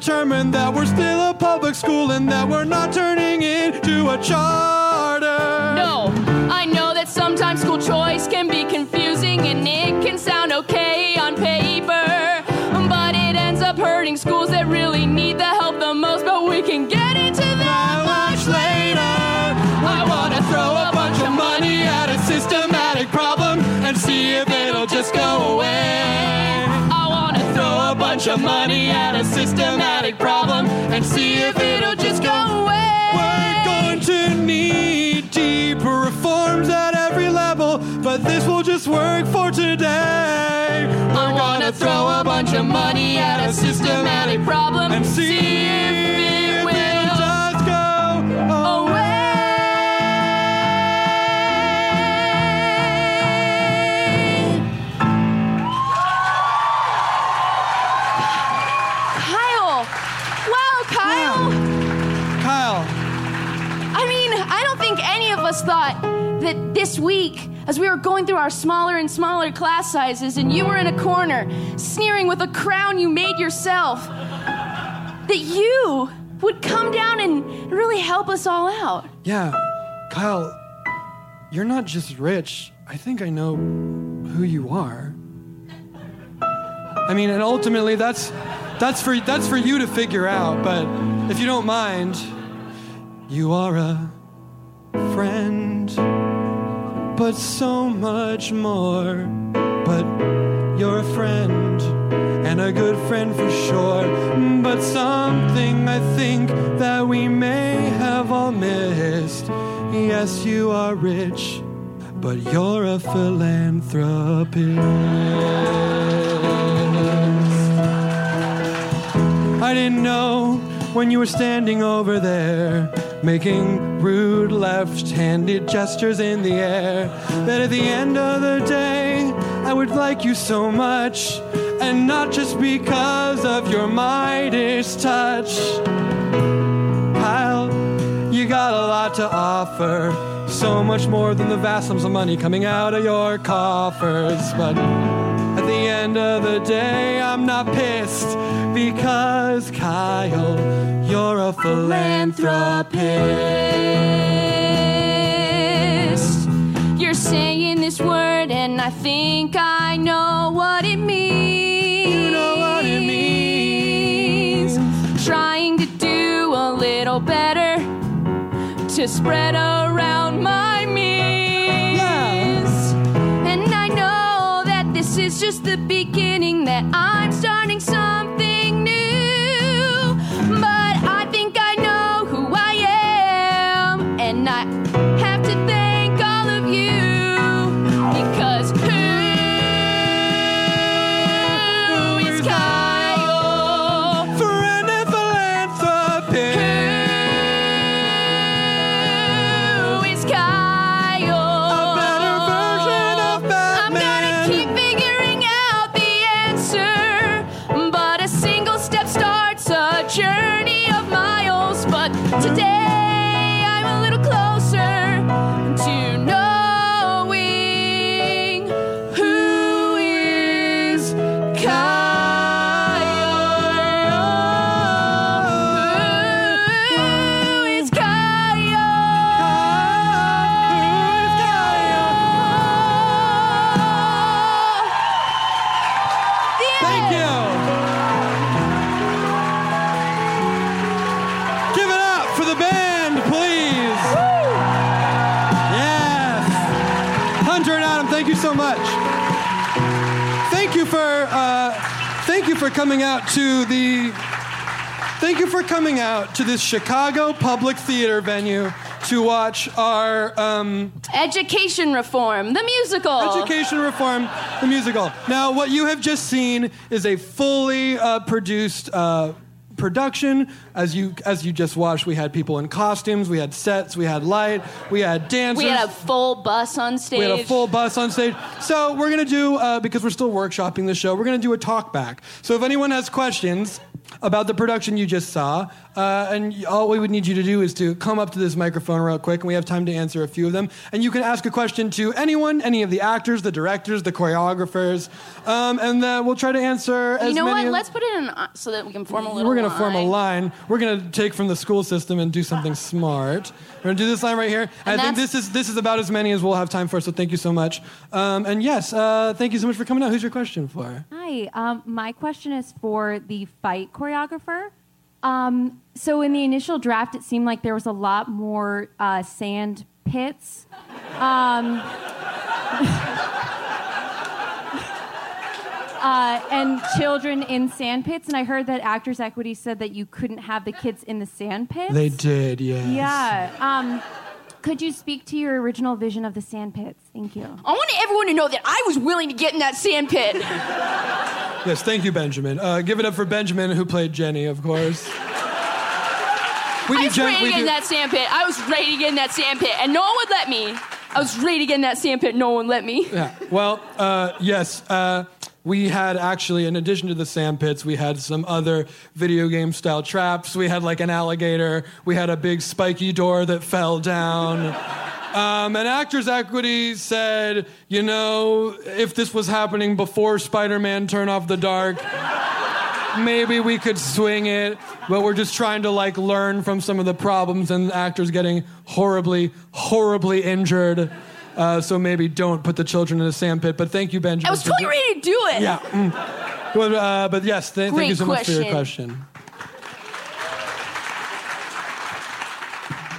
I just want to determine that we're still a public school and that we're not turning into a charter. No, I know that sometimes school choice can be confusing and it can sound okay Money at a systematic problem and see if it'll just go away. We're going to need deeper reforms at every level, but this will just work for today. We're gonna throw a bunch of money at a systematic problem and see if this week, as we were going through our smaller and smaller class sizes, and you were in a corner sneering with a crown you made yourself, that you would come down and really help us all out. Yeah, Kyle, you're not just rich. I think I know who you are. I mean, and ultimately that's that's for that's for you to figure out, but if you don't mind, you are a friend, but so much more. But you're a friend and a good friend for sure. But something I think that we may have all missed. Yes, you are rich, but you're a philanthropist. I didn't know when you were standing over there, making rude left handed gestures in the air, that at the end of the day, I would like you so much, and not just because of your Midas touch. Kyle, you got a lot to offer. So much more than the vast sums of money coming out of your coffers. But the end of the day, I'm not pissed because, Kyle, you're a philanthropist. You're saying this word, and I think I know what it means. You know what it means. Trying to do a little better to spread around my this is just the beginning, that I'm starting something for coming out to the thank you for coming out to this Chicago public theater venue to watch our um, Education reform, the musical. Education Reform, the musical. Now, what you have just seen is a fully uh, produced uh, production. As you as you just watched, we had people in costumes, we had sets, we had light, we had dancers. We had a full bus on stage. We had a full bus on stage. So we're gonna do uh, because we're still workshopping the show. We're gonna do a talk back. So if anyone has questions about the production you just saw, uh, and all we would need you to do is to come up to this microphone real quick, and we have time to answer a few of them. And you can ask a question to anyone, any of the actors, the directors, the choreographers, um, and then we'll try to answer as You know what? of- Let's put it in uh, so that we can form a little. we're going to form a line. line. We're going to take from the school system and do something [LAUGHS] smart. We're going to do this line right here. And I think this is this is about as many as we'll have time for. So thank you so much. Um, and yes, uh, thank you so much for coming out. Who's your question for? Hi, um, my question is for the fight choreographer. Um, so in the initial draft, it seemed like there was a lot more uh, sand pits. Um, [LAUGHS] uh, and children in sand pits, and I heard that Actors Equity said that you couldn't have the kids in the sand pits. They did, yes. Yeah. Um, could you speak to your original vision of the sand pits? Thank you. I want everyone to know that I was willing to get in that sand pit. [LAUGHS] Yes, thank you, Benjamin. Uh, give it up for Benjamin, who played Jenny, of course. We I was Jen- ready to get in do- that sand pit. I was ready to get in that sand pit, and no one would let me. I was ready to get in that sand pit. No one let me. Yeah. Well, uh, yes. Uh, we had actually, in addition to the sand pits, we had some other video game style traps. We had like an alligator. We had a big spiky door that fell down. [LAUGHS] Um, and Actors Equity said, you know, if this was happening before Spider Man Turn Off the Dark, maybe we could swing it. But we're just trying to like learn from some of the problems and actors getting horribly, horribly injured. Uh, so maybe don't put the children in a sand pit. But thank you, Benjamin. I was for totally do- ready to do it. Yeah. mm. But, uh, but yes, th- thank you so much for your question. question.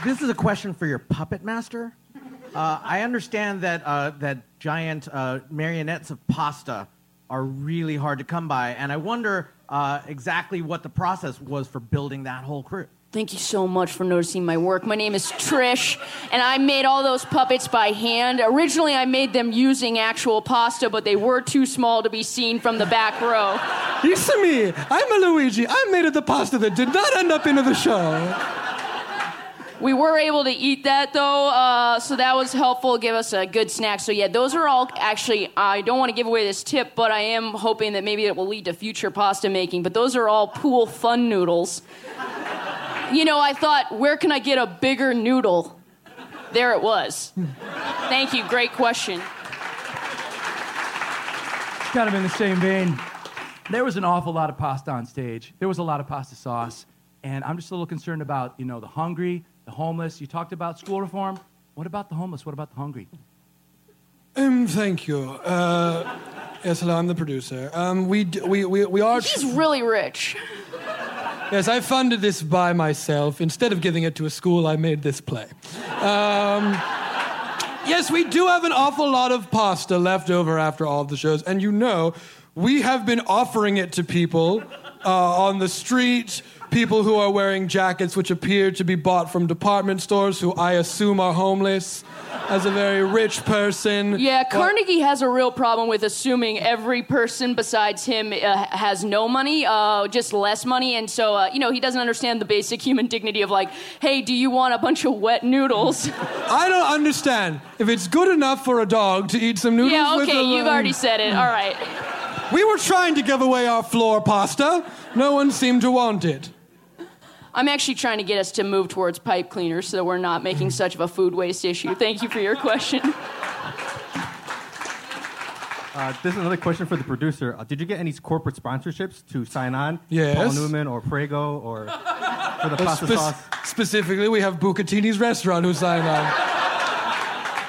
This is a question for your puppet master. Uh, I understand that uh, that giant uh, marionettes of pasta are really hard to come by, and I wonder uh, exactly what the process was for building that whole crew. Thank you so much for noticing my work. My name is Trish, and I made all those puppets by hand. Originally, I made them using actual pasta, but they were too small to be seen from the back row. [LAUGHS] Listen me. I'm a Luigi. I made it the pasta that did not end up into the show. We were able to eat that though, uh, so that was helpful. Give us a good snack. So yeah, those are all actually. I don't want to give away this tip, but I am hoping that maybe it will lead to future pasta making. But those are all pool fun noodles. You know, I thought, where can I get a bigger noodle? There it was. Thank you. Great question. kind of in the same vein. There was an awful lot of pasta on stage. There was a lot of pasta sauce, and I'm just a little concerned about you know the hungry, the homeless. You talked about school reform. What about the homeless? What about the hungry? Um, thank you. Uh, yes, hello. I'm the producer. Um, we, d- we, we, we are. He's really rich. Yes, I funded this by myself. Instead of giving it to a school, I made this play. Um, yes, we do have an awful lot of pasta left over after all of the shows. And you know, we have been offering it to people uh, on the street, people who are wearing jackets which appear to be bought from department stores, who I assume are homeless, as a very rich person. Yeah, Carnegie has a real problem with assuming every person besides him uh, has no money, uh, just less money, and so uh, you know he doesn't understand the basic human dignity of like, hey, do you want a bunch of wet noodles? [LAUGHS] I don't understand. If it's good enough for a dog to eat some noodles yeah, with okay, a- you've already said it. All right. We were trying to give away our floor pasta. No one seemed to want it. I'm actually trying to get us to move towards pipe cleaners so that we're not making such of a food waste issue. Thank you for your question. Uh, this is another question for the producer. Uh, did you get any corporate sponsorships to sign on? Yes. Paul Newman or Prego or for the Uh, pasta spec- sauce? Specifically, we have Bucatini's restaurant who signed on.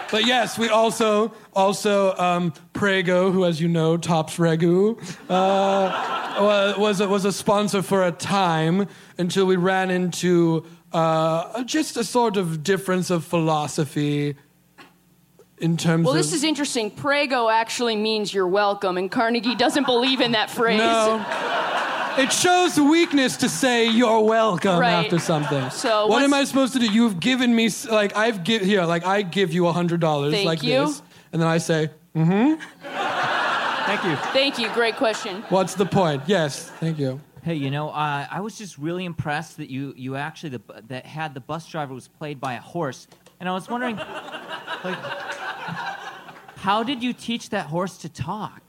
But yes, we also also um, Prego, who, as you know, tops Ragu, uh, was a, was a sponsor for a time until we ran into uh, just a sort of difference of philosophy in terms Well, of. this is interesting. Prego actually means you're welcome, and Carnegie doesn't believe in that phrase. No. It shows weakness to say you're welcome Right. after something. So what am I supposed to do? You've given me like I've give here like I give you a hundred dollars like you. this, and then I say, mm-hmm. Thank you. Thank you. Great question. What's the point? Yes, thank you. Hey, you know, uh, I was just really impressed that you you actually the, that had the bus driver was played by a horse, and I was wondering, [LAUGHS] like, how did you teach that horse to talk?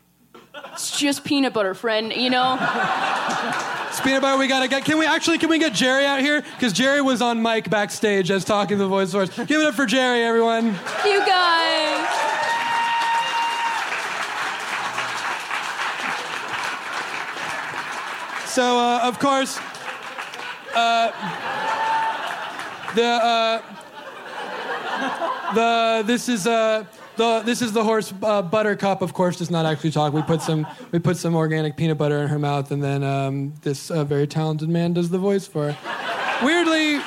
It's just peanut butter, friend. You know. It's peanut butter. We gotta get. Can we actually? Can we get Jerry out here? Because Jerry was on mic backstage as talking to the voice source. Give it up for Jerry, everyone. you guys. So, uh, of course, uh, the uh, the this is uh, the this is the horse uh, Buttercup. Of course, does not actually talk. We put some we put some organic peanut butter in her mouth, and then um, this uh, very talented man does the voice for her. Weirdly,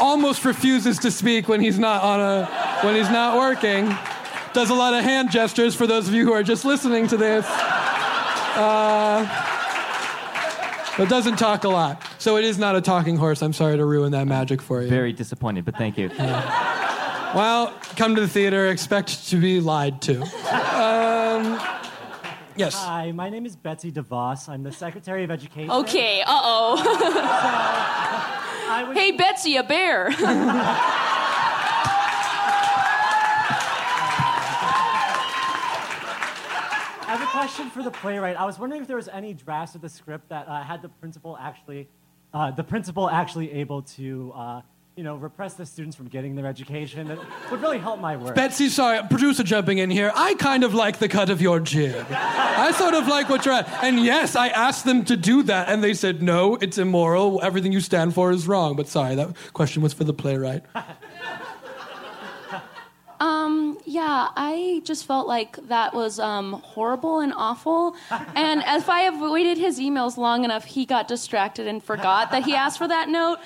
almost refuses to speak when he's not on a when he's not working. Does a lot of hand gestures for those of you who are just listening to this. Uh, but doesn't talk a lot. So it is not a talking horse. I'm sorry to ruin that magic for you. Very disappointed, but thank you. Well, come to the theater, expect to be lied to. Um, yes. Hi, my name is Betsy DeVos. I'm the Secretary of Education. Okay. Uh oh. [LAUGHS] hey, Betsy, a bear. [LAUGHS] I have a question for the playwright. I was wondering if there was any drafts of the script that uh, had the principal actually, uh, the principal actually able to, uh, you know, repress the students from getting their education. That would really help my work. Betsy, sorry, producer jumping in here. I kind of like the cut of your jib. I sort of like what you're at. And yes, I asked them to do that, and they said, no, it's immoral. Everything you stand for is wrong. But sorry, that question was for the playwright. [LAUGHS] Yeah, I just felt like that was um, horrible and awful. [LAUGHS] And if I avoided his emails long enough, he got distracted and forgot that he asked for that note.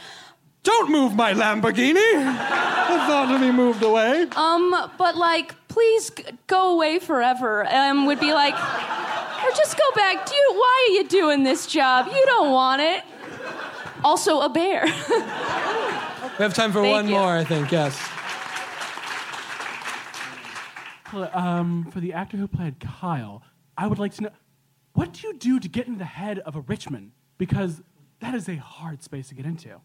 Don't move my Lamborghini! It's not to be moved away. Um, but like, please g- go away forever. Um, would be like, or just go back. Do you? Why are you doing this job? You don't want it. Also, a bear. [LAUGHS] We have time for Thank one you. more, I think, yes. Um, for the actor who played Kyle, I would like to know what do you do to get in the head of a rich man? Because that is a hard space to get into.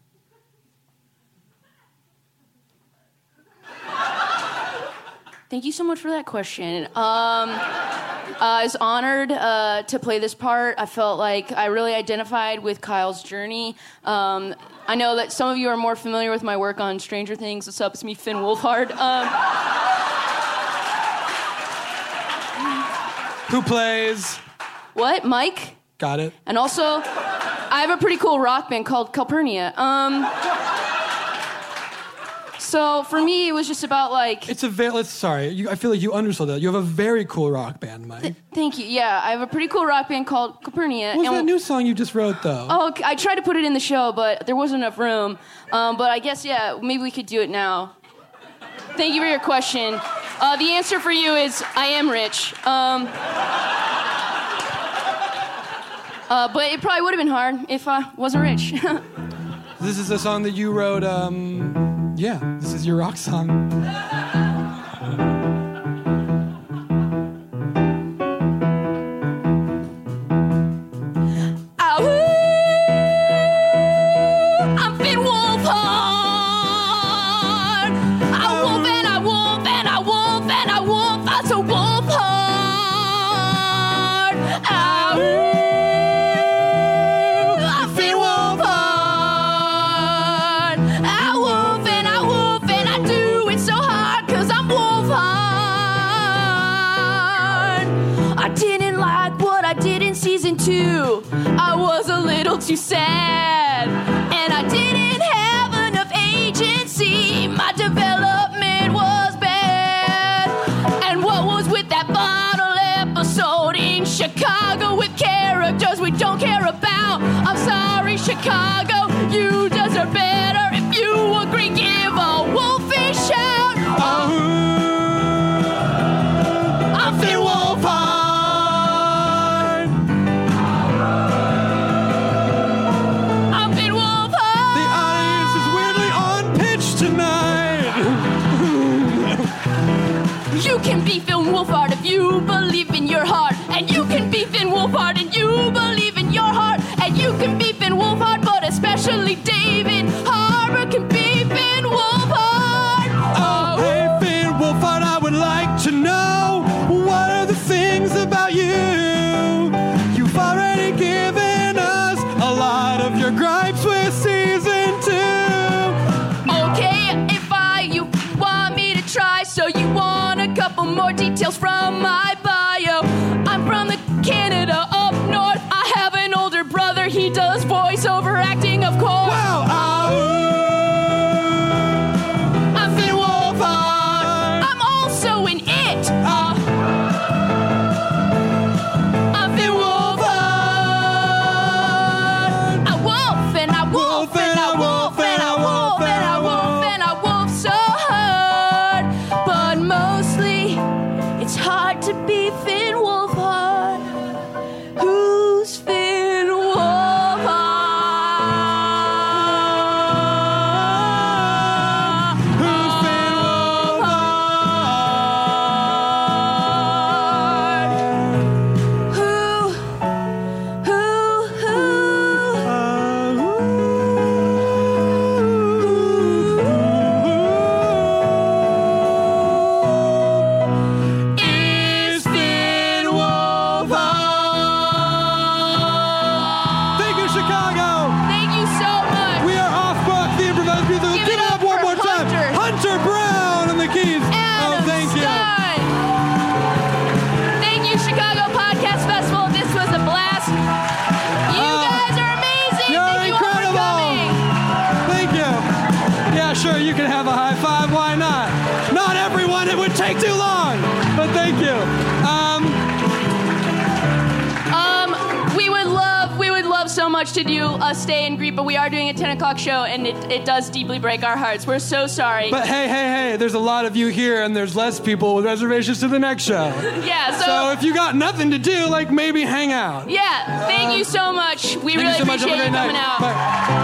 Thank you so much for that question. Um, I was honored uh, to play this part. I felt like I really identified with Kyle's journey. Um, I know that some of you are more familiar with my work on Stranger Things. What's up? It's me, Finn Wolfhard. Um, Who plays? what? Mike? Got it. And also, I have a pretty cool rock band called Calpurnia. Um, so for me, it was just about like. It's a very, let's, sorry, you, I feel like you undersold that. You have a very cool rock band, Mike. Thank you. Yeah, I have a pretty cool rock band called Calpurnia. What was and- that new song you just wrote, though? Oh. I tried to put it in the show, but there wasn't enough room. Um, but I guess, yeah, maybe we could do it now. Thank you for your question. Uh, the answer for you is I am rich. Um, uh, but it probably would have been hard if I wasn't rich. [LAUGHS] This is a song that you wrote, um, yeah, this is your rock song. it does deeply break our hearts. We're so sorry. But hey, hey, hey, there's a lot of you here, and there's less people with reservations to the next show. [LAUGHS] yeah, so, so if you got nothing to do, like maybe hang out. Yeah, thank uh, you so much. We really so appreciate much. you coming night. out. Bye.